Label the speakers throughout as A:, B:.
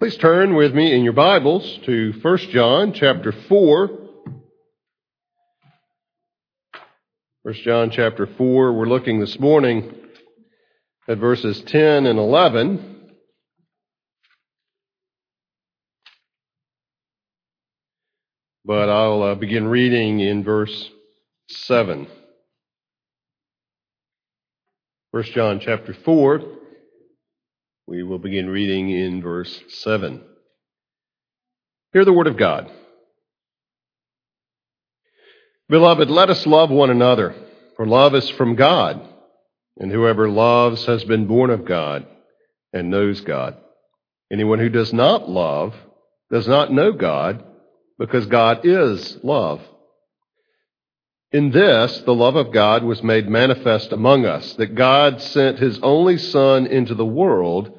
A: Please turn with me in your Bibles to 1 John chapter 4. 1 John chapter 4, we're looking this morning at verses 10 and 11. But I'll uh, begin reading in verse 7. 1 John chapter 4, we will begin reading in verse 7. Hear the word of God. Beloved, let us love one another, for love is from God, and whoever loves has been born of God and knows God. Anyone who does not love does not know God, because God is love. In this, the love of God was made manifest among us, that God sent his only Son into the world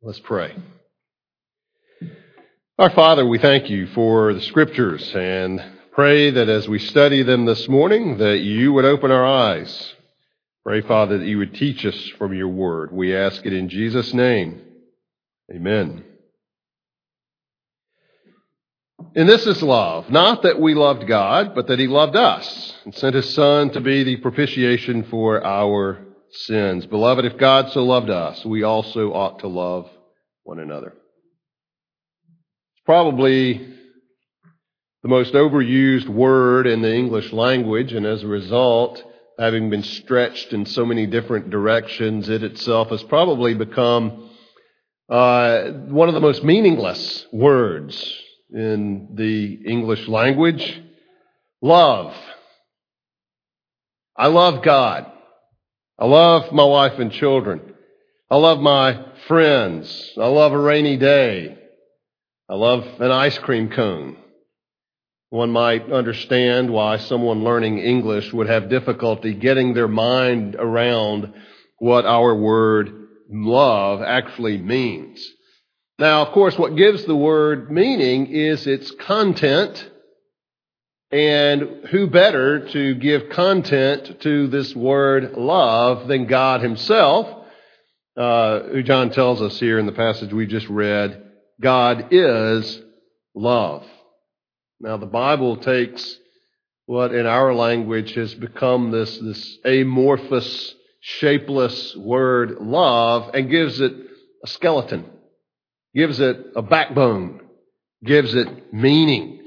A: Let's pray. Our Father, we thank you for the scriptures and pray that as we study them this morning, that you would open our eyes. Pray, Father, that you would teach us from your word. We ask it in Jesus' name. Amen. And this is love, not that we loved God, but that he loved us and sent his Son to be the propitiation for our sins. Beloved, if God so loved us, we also ought to love one another. It's probably the most overused word in the English language, and as a result, having been stretched in so many different directions, it itself has probably become uh, one of the most meaningless words in the English language. Love. I love God. I love my wife and children. I love my friends. I love a rainy day. I love an ice cream cone. One might understand why someone learning English would have difficulty getting their mind around what our word love actually means. Now, of course, what gives the word meaning is its content and who better to give content to this word love than God Himself, uh, who John tells us here in the passage we just read, God is love. Now, the Bible takes what in our language has become this, this amorphous, shapeless word love and gives it a skeleton, gives it a backbone, gives it meaning.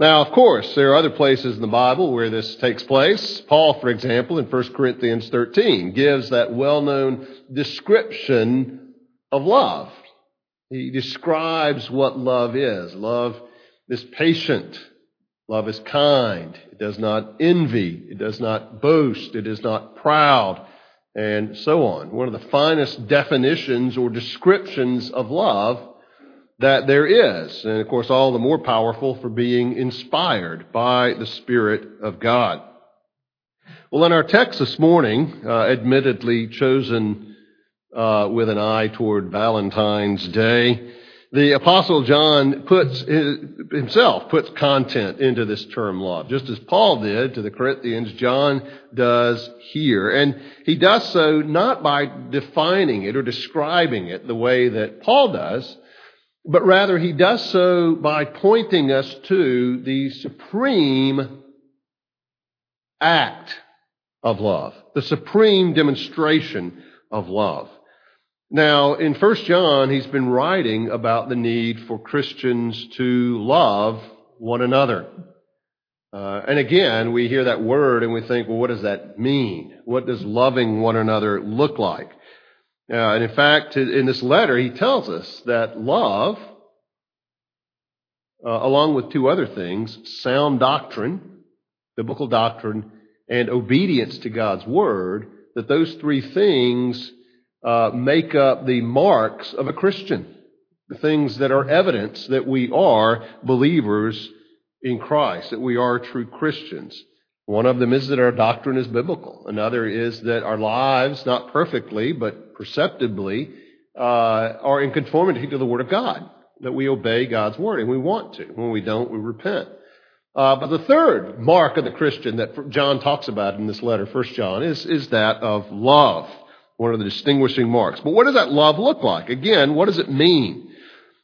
A: Now, of course, there are other places in the Bible where this takes place. Paul, for example, in 1 Corinthians 13, gives that well known description of love. He describes what love is. Love is patient. Love is kind. It does not envy. It does not boast. It is not proud. And so on. One of the finest definitions or descriptions of love that there is. And of course, all the more powerful for being inspired by the Spirit of God. Well, in our text this morning, uh, admittedly chosen uh, with an eye toward Valentine's Day, the Apostle John puts his, himself puts content into this term love, just as Paul did to the Corinthians. John does here, and he does so not by defining it or describing it the way that Paul does, but rather he does so by pointing us to the supreme act of love, the supreme demonstration of love. Now, in 1 John, he's been writing about the need for Christians to love one another. Uh, and again, we hear that word and we think, well, what does that mean? What does loving one another look like? Uh, and in fact, in this letter, he tells us that love, uh, along with two other things, sound doctrine, biblical doctrine, and obedience to God's word, that those three things uh, make up the marks of a Christian. The things that are evidence that we are believers in Christ, that we are true Christians. One of them is that our doctrine is biblical. Another is that our lives, not perfectly, but perceptibly, uh, are in conformity to the Word of God. That we obey God's Word, and we want to. When we don't, we repent. Uh, but the third mark of the Christian that John talks about in this letter, 1 John, is, is that of love. One of the distinguishing marks. But what does that love look like? Again, what does it mean?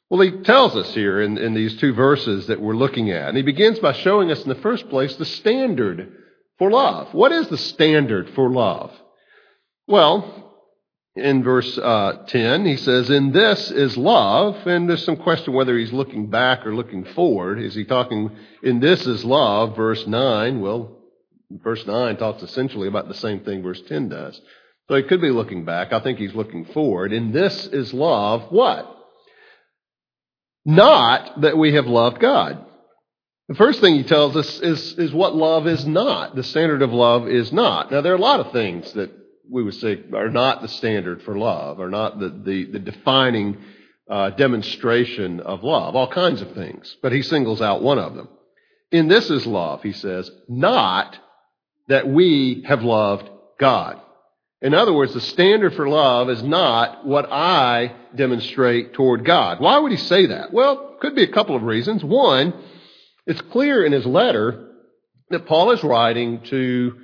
A: Well, he tells us here in, in these two verses that we're looking at. And he begins by showing us in the first place the standard for love. What is the standard for love? Well, in verse uh, 10, he says, In this is love. And there's some question whether he's looking back or looking forward. Is he talking, In this is love, verse 9? Well, verse 9 talks essentially about the same thing verse 10 does. So he could be looking back. I think he's looking forward. In this is love, what? Not that we have loved God. The first thing he tells us is, is what love is not. The standard of love is not. Now, there are a lot of things that we would say are not the standard for love, are not the, the, the defining uh, demonstration of love, all kinds of things. But he singles out one of them. In this is love, he says, not that we have loved God. In other words, the standard for love is not what I demonstrate toward God. Why would he say that? Well, could be a couple of reasons. One, it's clear in his letter that Paul is writing to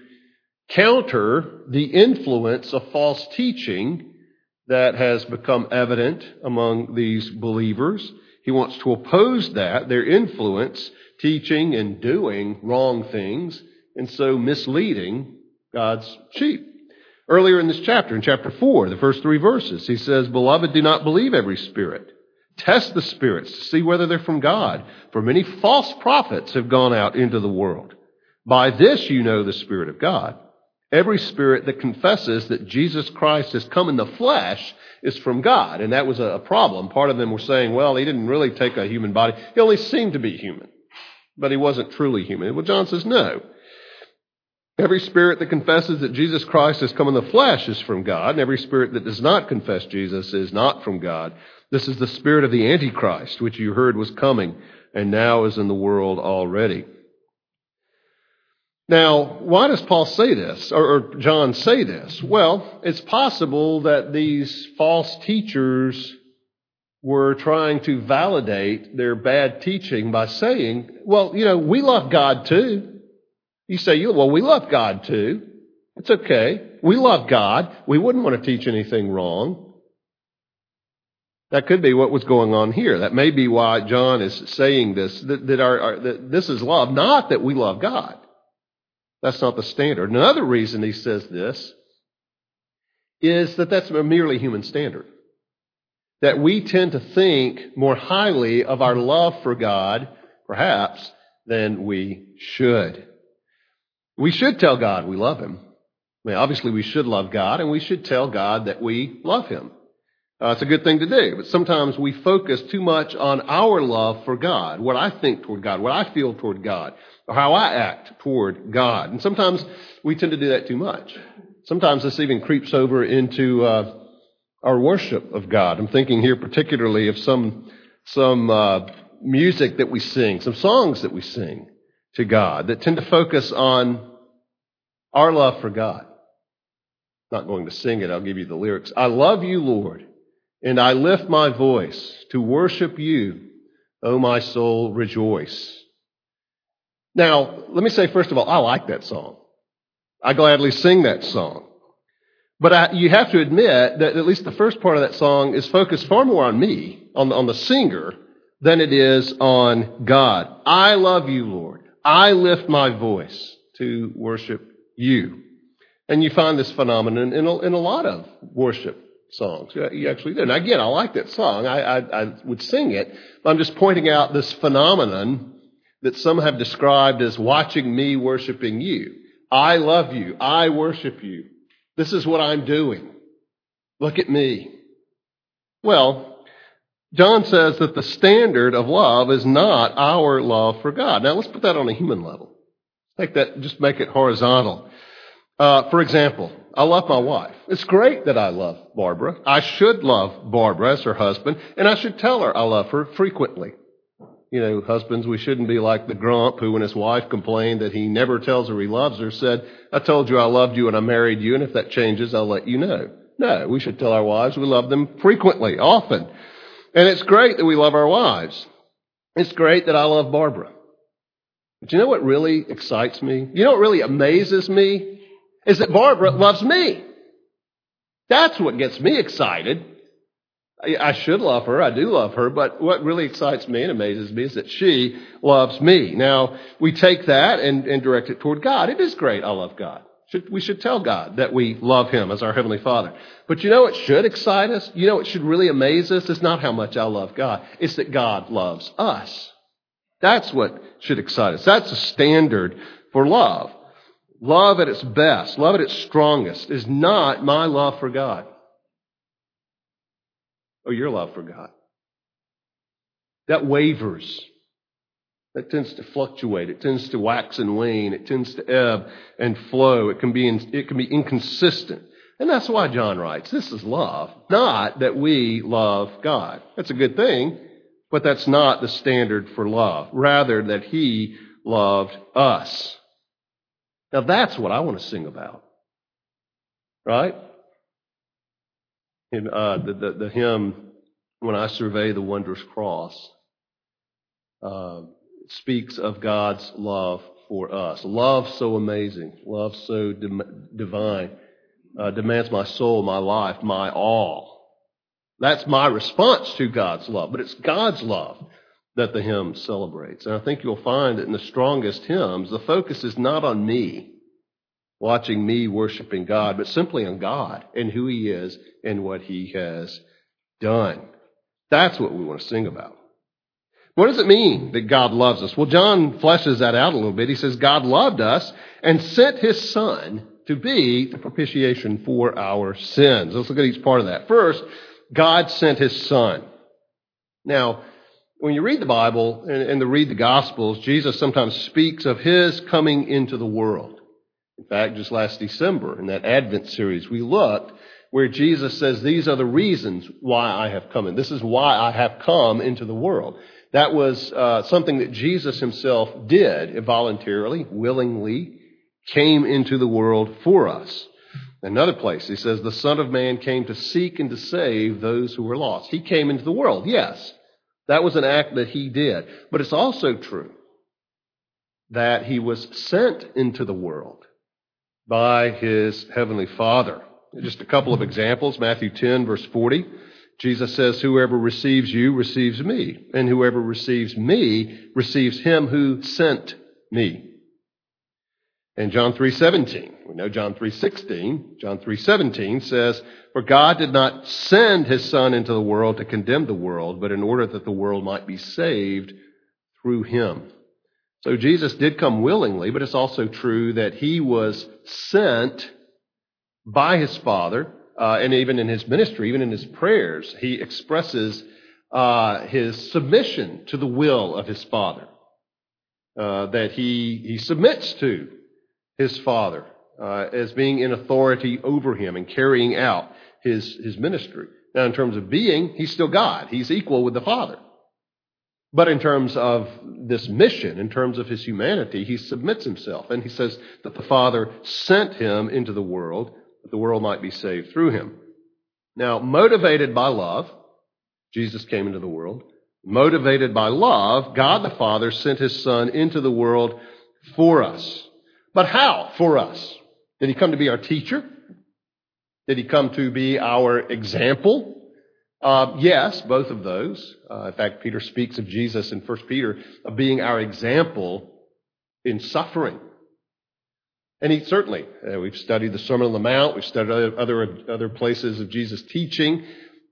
A: counter the influence of false teaching that has become evident among these believers. He wants to oppose that, their influence, teaching and doing wrong things, and so misleading God's sheep. Earlier in this chapter, in chapter 4, the first three verses, he says, Beloved, do not believe every spirit. Test the spirits to see whether they're from God. For many false prophets have gone out into the world. By this you know the Spirit of God. Every spirit that confesses that Jesus Christ has come in the flesh is from God. And that was a problem. Part of them were saying, well, he didn't really take a human body. He only seemed to be human, but he wasn't truly human. Well, John says, no. Every spirit that confesses that Jesus Christ has come in the flesh is from God, and every spirit that does not confess Jesus is not from God. This is the spirit of the Antichrist, which you heard was coming and now is in the world already. Now, why does Paul say this, or, or John say this? Well, it's possible that these false teachers were trying to validate their bad teaching by saying, well, you know, we love God too. You say, well, we love God too. It's okay. We love God. We wouldn't want to teach anything wrong. That could be what was going on here. That may be why John is saying this, that, that, our, our, that this is love, not that we love God. That's not the standard. Another reason he says this is that that's a merely human standard. That we tend to think more highly of our love for God, perhaps, than we should. We should tell God we love Him. I mean, obviously, we should love God, and we should tell God that we love Him. Uh, it's a good thing to do, but sometimes we focus too much on our love for God, what I think toward God, what I feel toward God, or how I act toward God. And sometimes we tend to do that too much. Sometimes this even creeps over into uh, our worship of God. I'm thinking here particularly of some some uh, music that we sing, some songs that we sing to God that tend to focus on our love for God. not going to sing it, I'll give you the lyrics. I love you, Lord, and I lift my voice to worship you. O my soul, rejoice. Now, let me say first of all, I like that song. I gladly sing that song. But I, you have to admit that at least the first part of that song is focused far more on me, on, on the singer, than it is on God. I love you, Lord. I lift my voice to worship you. And you find this phenomenon in a, in a lot of worship songs. You actually do. And again, I like that song. I, I, I would sing it. I'm just pointing out this phenomenon that some have described as watching me worshiping you. I love you. I worship you. This is what I'm doing. Look at me. Well, John says that the standard of love is not our love for God. Now let's put that on a human level. Make that, just make it horizontal. Uh, for example, I love my wife. It's great that I love Barbara. I should love Barbara as her husband, and I should tell her I love her frequently. You know, husbands, we shouldn't be like the grump who, when his wife complained that he never tells her he loves her, said, I told you I loved you and I married you, and if that changes, I'll let you know. No, we should tell our wives we love them frequently, often. And it's great that we love our wives. It's great that I love Barbara. But you know what really excites me? You know what really amazes me? Is that Barbara loves me. That's what gets me excited. I should love her. I do love her. But what really excites me and amazes me is that she loves me. Now, we take that and, and direct it toward God. It is great. I love God. We should tell God that we love Him as our Heavenly Father. But you know it should excite us? You know it should really amaze us? It's not how much I love God. It's that God loves us. That's what should excite us. That's a standard for love. Love at its best, love at its strongest, is not my love for God or your love for God. That wavers. That tends to fluctuate. It tends to wax and wane. It tends to ebb and flow. It can be, it can be inconsistent. And that's why John writes, this is love, not that we love God. That's a good thing, but that's not the standard for love. Rather, that He loved us. Now that's what I want to sing about. Right? In, uh, the, the, the, hymn, When I Survey the Wondrous Cross, uh, speaks of God's love for us. Love so amazing, love so divine, uh, demands my soul, my life, my all. That's my response to God's love, but it's God's love that the hymn celebrates. And I think you'll find that in the strongest hymns, the focus is not on me, watching me worshiping God, but simply on God and who He is and what He has done. That's what we want to sing about. What does it mean that God loves us? Well, John fleshes that out a little bit. He says, God loved us and sent His Son to be the propitiation for our sins. Let's look at each part of that. First, God sent His Son. Now, when you read the Bible and, and read the Gospels, Jesus sometimes speaks of His coming into the world. In fact, just last December in that Advent series, we looked where Jesus says, These are the reasons why I have come in. This is why I have come into the world. That was uh, something that Jesus himself did voluntarily, willingly, came into the world for us. Another place, he says, the Son of Man came to seek and to save those who were lost. He came into the world, yes. That was an act that he did. But it's also true that he was sent into the world by his heavenly Father. Just a couple of examples Matthew 10, verse 40. Jesus says, Whoever receives you receives me, and whoever receives me receives him who sent me. And John 3:17, we know John 3:16. John 3:17 says, "For God did not send his son into the world to condemn the world, but in order that the world might be saved through him." So Jesus did come willingly, but it's also true that he was sent by his Father, uh, and even in his ministry, even in his prayers, he expresses uh, his submission to the will of his Father, uh, that he, he submits to his Father uh, as being in authority over him and carrying out his, his ministry. Now, in terms of being, he's still God. He's equal with the Father. But in terms of this mission, in terms of his humanity, he submits himself. And he says that the Father sent him into the world that the world might be saved through him. Now, motivated by love, Jesus came into the world. Motivated by love, God the Father sent his Son into the world for us. But how for us? Did he come to be our teacher? Did he come to be our example? Uh, yes, both of those. Uh, in fact, Peter speaks of Jesus in 1 Peter of being our example in suffering. And he certainly, uh, we've studied the Sermon on the Mount, we've studied other, other places of Jesus' teaching.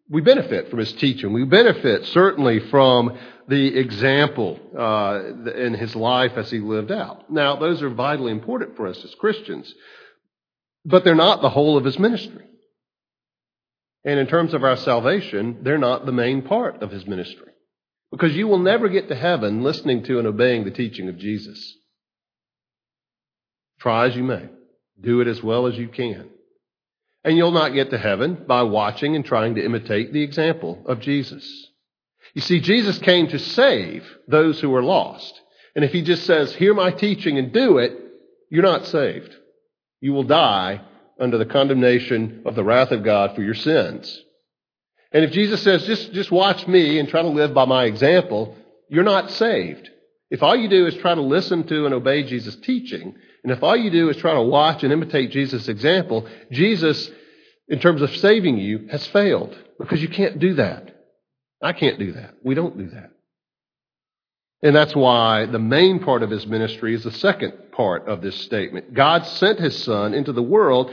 A: we benefit from his teaching. We benefit certainly from the example uh, in his life as he lived out. Now, those are vitally important for us as Christians, but they're not the whole of his ministry. And in terms of our salvation, they're not the main part of his ministry. Because you will never get to heaven listening to and obeying the teaching of Jesus. Try as you may, do it as well as you can. And you'll not get to heaven by watching and trying to imitate the example of Jesus. You see, Jesus came to save those who are lost. And if he just says, hear my teaching and do it, you're not saved. You will die under the condemnation of the wrath of God for your sins. And if Jesus says, just, just watch me and try to live by my example, you're not saved. If all you do is try to listen to and obey Jesus' teaching, and if all you do is try to watch and imitate Jesus' example, Jesus, in terms of saving you, has failed because you can't do that. I can't do that. We don't do that. And that's why the main part of his ministry is the second part of this statement. God sent his son into the world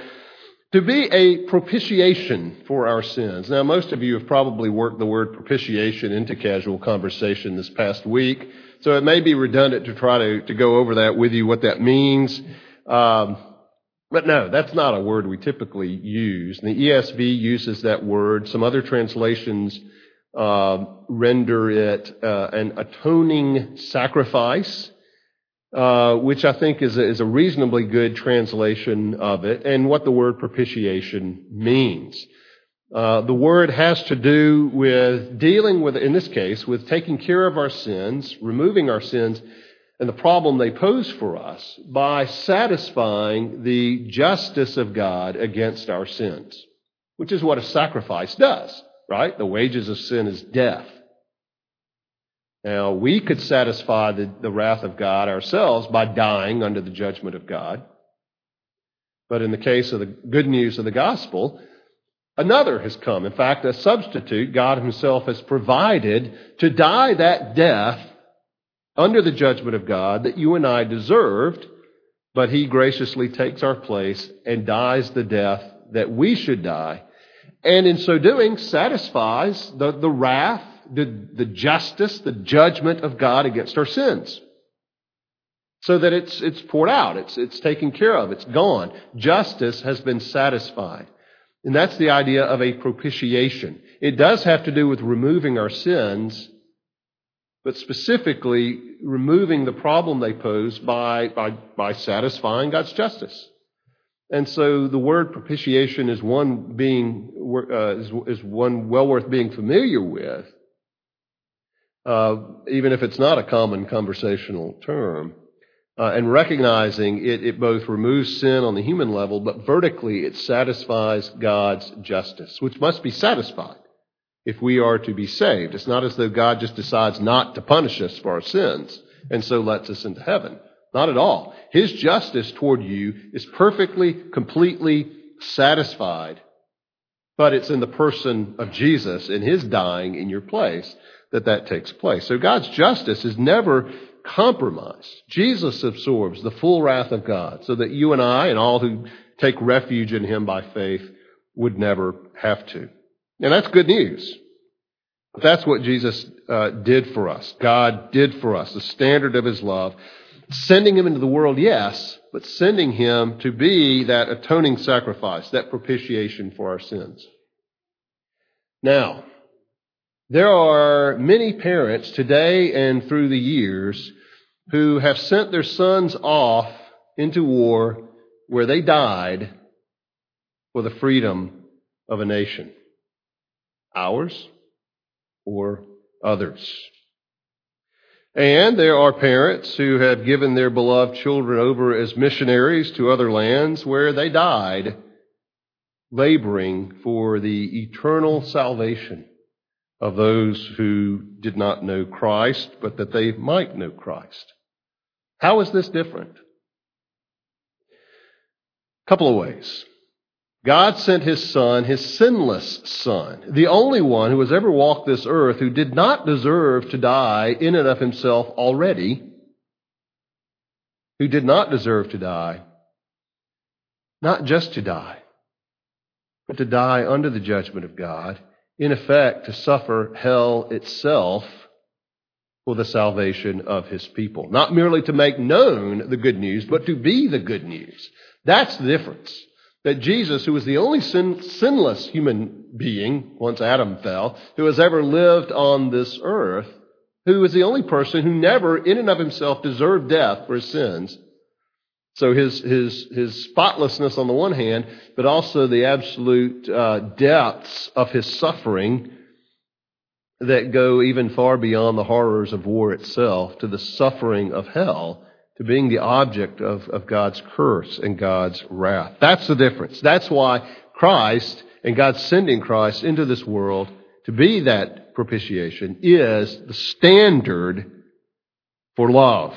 A: to be a propitiation for our sins. Now, most of you have probably worked the word propitiation into casual conversation this past week, so it may be redundant to try to, to go over that with you, what that means. Um, but no, that's not a word we typically use. the ESV uses that word. Some other translations uh, render it uh, an atoning sacrifice. Uh, which I think is a, is a reasonably good translation of it, and what the word propitiation means. Uh, the word has to do with dealing with, in this case, with taking care of our sins, removing our sins, and the problem they pose for us by satisfying the justice of God against our sins, which is what a sacrifice does, right? The wages of sin is death. Now, we could satisfy the, the wrath of God ourselves by dying under the judgment of God. But in the case of the good news of the gospel, another has come. In fact, a substitute God Himself has provided to die that death under the judgment of God that you and I deserved, but He graciously takes our place and dies the death that we should die, and in so doing satisfies the, the wrath the, the justice, the judgment of God against our sins. So that it's, it's poured out, it's, it's taken care of, it's gone. Justice has been satisfied. And that's the idea of a propitiation. It does have to do with removing our sins, but specifically removing the problem they pose by, by, by satisfying God's justice. And so the word propitiation is one being uh, is, is one well worth being familiar with uh, even if it's not a common conversational term. Uh, and recognizing it, it both removes sin on the human level, but vertically it satisfies God's justice, which must be satisfied if we are to be saved. It's not as though God just decides not to punish us for our sins and so lets us into heaven. Not at all. His justice toward you is perfectly, completely satisfied, but it's in the person of Jesus in his dying in your place that that takes place. So God's justice is never compromised. Jesus absorbs the full wrath of God so that you and I and all who take refuge in him by faith would never have to. And that's good news. That's what Jesus uh, did for us. God did for us, the standard of his love. Sending him into the world, yes, but sending him to be that atoning sacrifice, that propitiation for our sins. Now, there are many parents today and through the years who have sent their sons off into war where they died for the freedom of a nation. Ours or others. And there are parents who have given their beloved children over as missionaries to other lands where they died laboring for the eternal salvation of those who did not know Christ, but that they might know Christ. How is this different? A couple of ways. God sent his son, his sinless son, the only one who has ever walked this earth who did not deserve to die in and of himself already, who did not deserve to die, not just to die, but to die under the judgment of God in effect, to suffer hell itself for the salvation of his people. Not merely to make known the good news, but to be the good news. That's the difference. That Jesus, who was the only sin, sinless human being, once Adam fell, who has ever lived on this earth, who is the only person who never, in and of himself, deserved death for his sins, so his, his, his spotlessness on the one hand, but also the absolute uh, depths of his suffering that go even far beyond the horrors of war itself to the suffering of hell, to being the object of, of God's curse and God's wrath. That's the difference. That's why Christ and God sending Christ into this world to be that propitiation is the standard for love.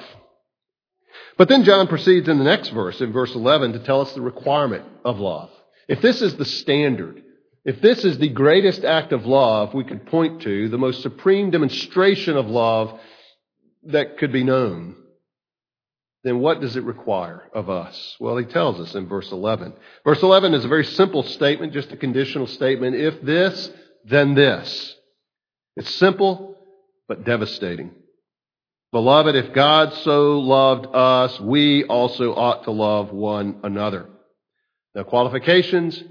A: But then John proceeds in the next verse, in verse 11, to tell us the requirement of love. If this is the standard, if this is the greatest act of love we could point to, the most supreme demonstration of love that could be known, then what does it require of us? Well, he tells us in verse 11. Verse 11 is a very simple statement, just a conditional statement. If this, then this. It's simple, but devastating. Beloved, if God so loved us, we also ought to love one another. No qualifications,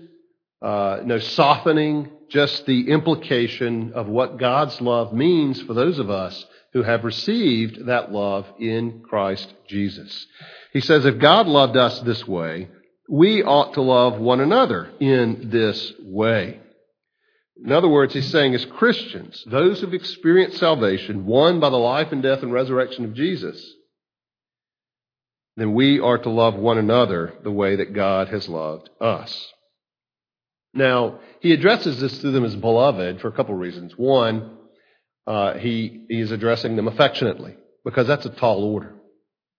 A: uh, no softening, just the implication of what God's love means for those of us who have received that love in Christ Jesus. He says, if God loved us this way, we ought to love one another in this way. In other words, he's saying as Christians, those who've experienced salvation, won by the life and death and resurrection of Jesus, then we are to love one another the way that God has loved us. Now, he addresses this to them as beloved for a couple of reasons. One, uh, he, he is addressing them affectionately because that's a tall order.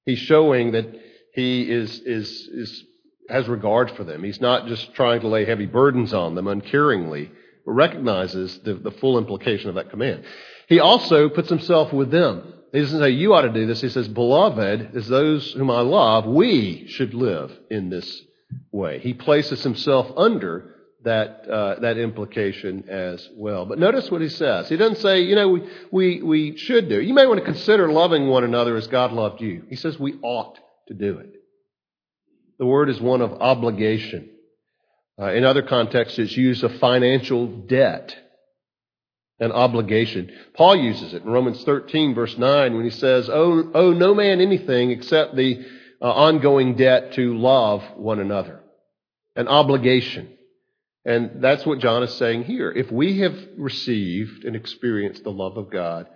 A: He's showing that he is, is, is, has regard for them. He's not just trying to lay heavy burdens on them uncaringly but recognizes the, the full implication of that command. He also puts himself with them. He doesn't say, you ought to do this. He says, beloved, as those whom I love, we should live in this way. He places himself under that, uh, that implication as well. But notice what he says. He doesn't say, you know, we, we, we should do. You may want to consider loving one another as God loved you. He says we ought to do it. The word is one of obligation. Uh, in other contexts, it's used of financial debt and obligation. Paul uses it in Romans 13, verse 9, when he says, Owe, owe no man anything except the uh, ongoing debt to love one another, an obligation. And that's what John is saying here. If we have received and experienced the love of God,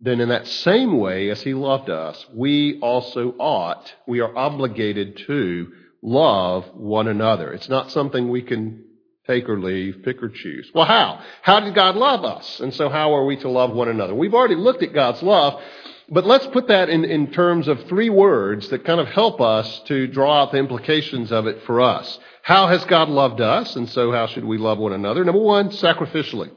A: then in that same way as he loved us, we also ought, we are obligated to love one another. It's not something we can take or leave, pick or choose. Well, how? How did God love us? And so how are we to love one another? We've already looked at God's love, but let's put that in, in terms of three words that kind of help us to draw out the implications of it for us. How has God loved us? And so how should we love one another? Number one, sacrificially.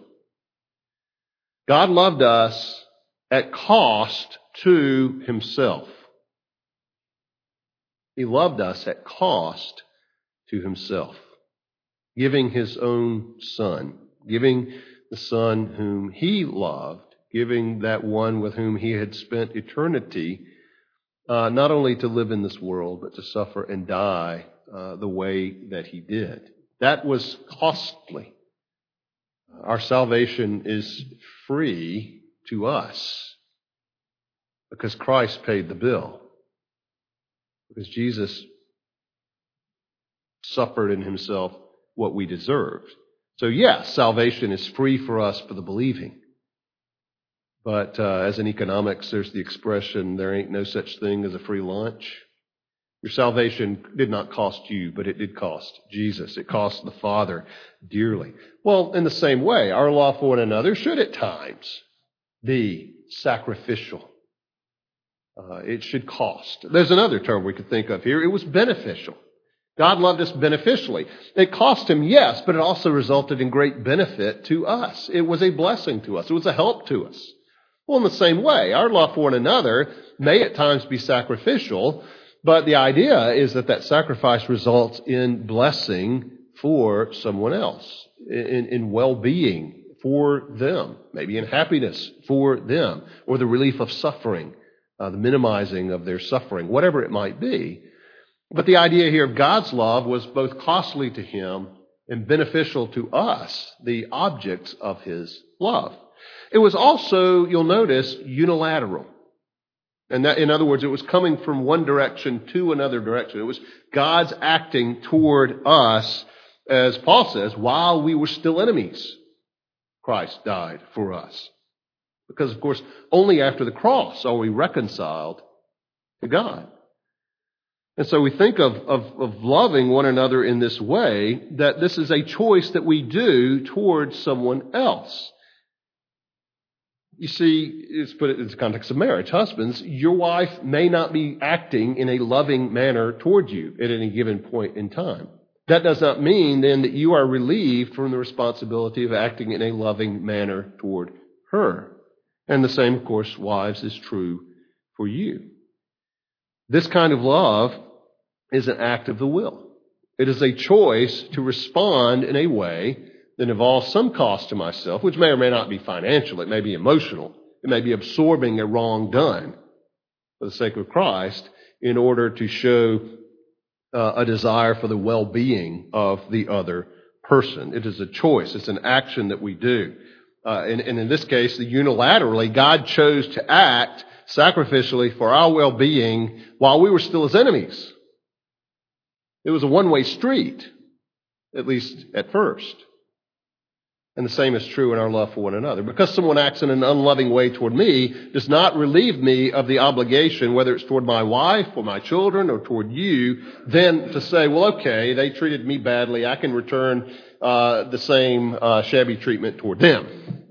A: God loved us at cost to himself. He loved us at cost to himself, giving his own son, giving the son whom he loved, giving that one with whom he had spent eternity, uh, not only to live in this world, but to suffer and die uh, the way that he did. That was costly. Our salvation is free to us because Christ paid the bill. Because Jesus suffered in himself what we deserved. So, yes, salvation is free for us for the believing. But uh, as in economics, there's the expression, there ain't no such thing as a free lunch. Your salvation did not cost you, but it did cost Jesus. It cost the Father dearly. Well, in the same way, our love for one another should at times be sacrificial. Uh, it should cost. There's another term we could think of here. It was beneficial. God loved us beneficially. It cost him, yes, but it also resulted in great benefit to us. It was a blessing to us. It was a help to us. Well, in the same way, our love for one another may at times be sacrificial, but the idea is that that sacrifice results in blessing for someone else, in, in well being for them, maybe in happiness for them, or the relief of suffering, uh, the minimizing of their suffering, whatever it might be. But the idea here of God's love was both costly to him and beneficial to us, the objects of his love. It was also, you'll notice, unilateral. And that, in other words, it was coming from one direction to another direction. It was God's acting toward us, as Paul says, while we were still enemies. Christ died for us. Because, of course, only after the cross are we reconciled to God. And so we think of, of, of, loving one another in this way, that this is a choice that we do towards someone else. You see, let's put it in the context of marriage. Husbands, your wife may not be acting in a loving manner toward you at any given point in time. That does not mean then that you are relieved from the responsibility of acting in a loving manner toward her. And the same, of course, wives, is true for you. This kind of love is an act of the will. It is a choice to respond in a way that involves some cost to myself, which may or may not be financial. It may be emotional. It may be absorbing a wrong done for the sake of Christ in order to show uh, a desire for the well-being of the other person. It is a choice. It's an action that we do. Uh, and, and in this case, the unilaterally, God chose to act sacrificially for our well-being while we were still his enemies. It was a one-way street, at least at first. And the same is true in our love for one another. Because someone acts in an unloving way toward me does not relieve me of the obligation, whether it's toward my wife or my children or toward you, then to say, well, okay, they treated me badly. I can return uh, the same uh, shabby treatment toward them.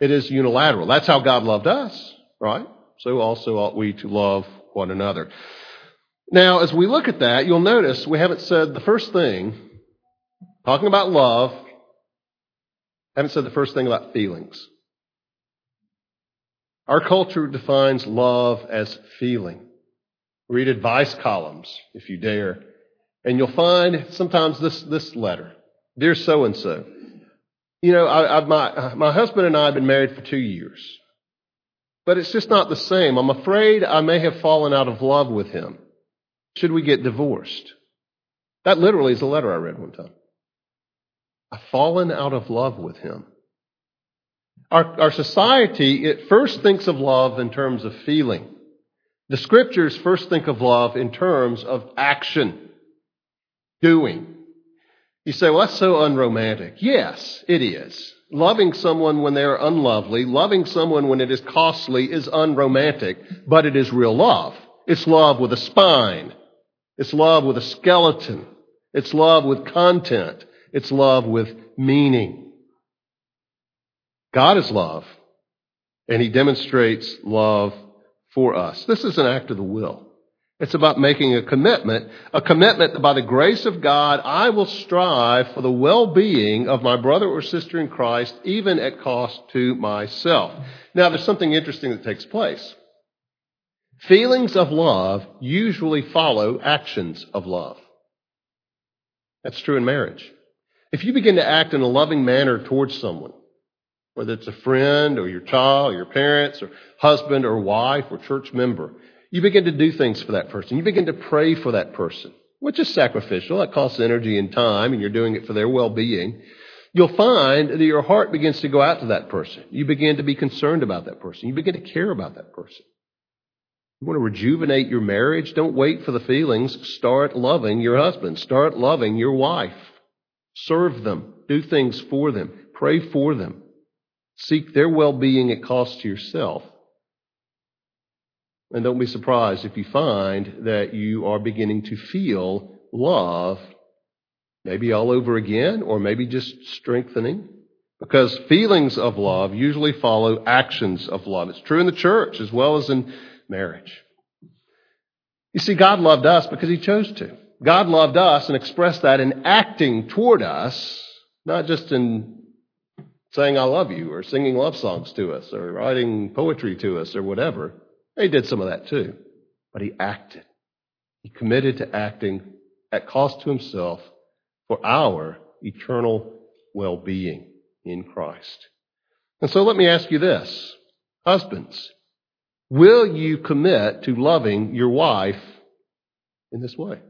A: It is unilateral. That's how God loved us, right? So also ought we to love one another. Now, as we look at that, you'll notice we haven't said the first thing, talking about love, haven't said the first thing about feelings. Our culture defines love as feeling. Read advice columns, if you dare, and you'll find sometimes this, this letter. Dear so and so, you know, I, I, my, my husband and I have been married for two years, but it's just not the same. I'm afraid I may have fallen out of love with him. Should we get divorced? That literally is a letter I read one time. I've fallen out of love with him. Our, our society, it first thinks of love in terms of feeling. The scriptures first think of love in terms of action, doing. You say, well, that's so unromantic. Yes, it is. Loving someone when they're unlovely, loving someone when it is costly is unromantic, but it is real love. It's love with a spine. It's love with a skeleton. It's love with content. It's love with meaning. God is love, and He demonstrates love for us. This is an act of the will. It's about making a commitment, a commitment that by the grace of God, I will strive for the well-being of my brother or sister in Christ, even at cost to myself. Now, there's something interesting that takes place. Feelings of love usually follow actions of love. That's true in marriage. If you begin to act in a loving manner towards someone, whether it's a friend or your child or your parents or husband or wife or church member, you begin to do things for that person. You begin to pray for that person, which is sacrificial. That costs energy and time, and you're doing it for their well-being. You'll find that your heart begins to go out to that person. You begin to be concerned about that person. You begin to care about that person. You want to rejuvenate your marriage? Don't wait for the feelings. Start loving your husband. Start loving your wife. Serve them. Do things for them. Pray for them. Seek their well being at cost to yourself. And don't be surprised if you find that you are beginning to feel love, maybe all over again, or maybe just strengthening. Because feelings of love usually follow actions of love. It's true in the church as well as in marriage. You see, God loved us because He chose to. God loved us and expressed that in acting toward us, not just in saying, I love you, or singing love songs to us, or writing poetry to us, or whatever. He did some of that too. But he acted. He committed to acting at cost to himself for our eternal well being. in Christ. And so let me ask you this. Husbands, will you commit to loving your wife in this way?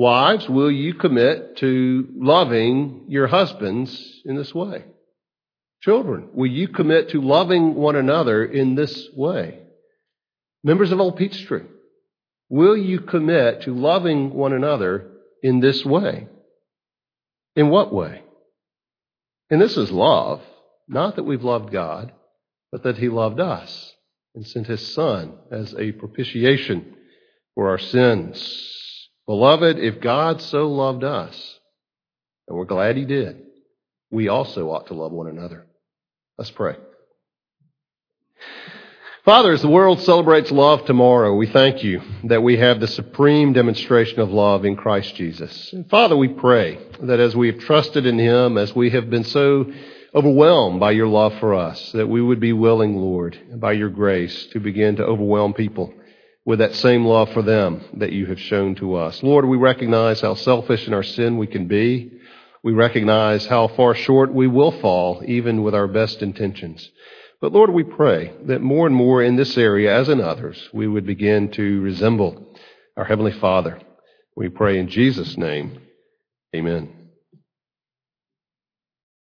A: Wives, will you commit to loving your husbands in this way? Children, will you commit to loving one another in this way? Members of Old Peachtree, will you commit to loving one another in this way? In what way? And this is love, not that we've loved God, but that He loved us and sent His Son as a propitiation for our sins. Beloved, if God so loved us, and we're glad He did, we also ought to love one another. Let's pray. Father, as the world celebrates love tomorrow, we thank you that we have the supreme demonstration of love in Christ Jesus. And Father, we pray that as we have trusted in Him, as we have been so overwhelmed by your love for us, that we would be willing, Lord, by your grace, to begin to overwhelm people with that same love for them that you have shown to us. Lord, we recognize how selfish in our sin we can be. We recognize how far short we will fall, even with our best intentions. But Lord, we pray that more and more in this area, as in others, we would begin to resemble our Heavenly Father. We pray in Jesus' name. Amen.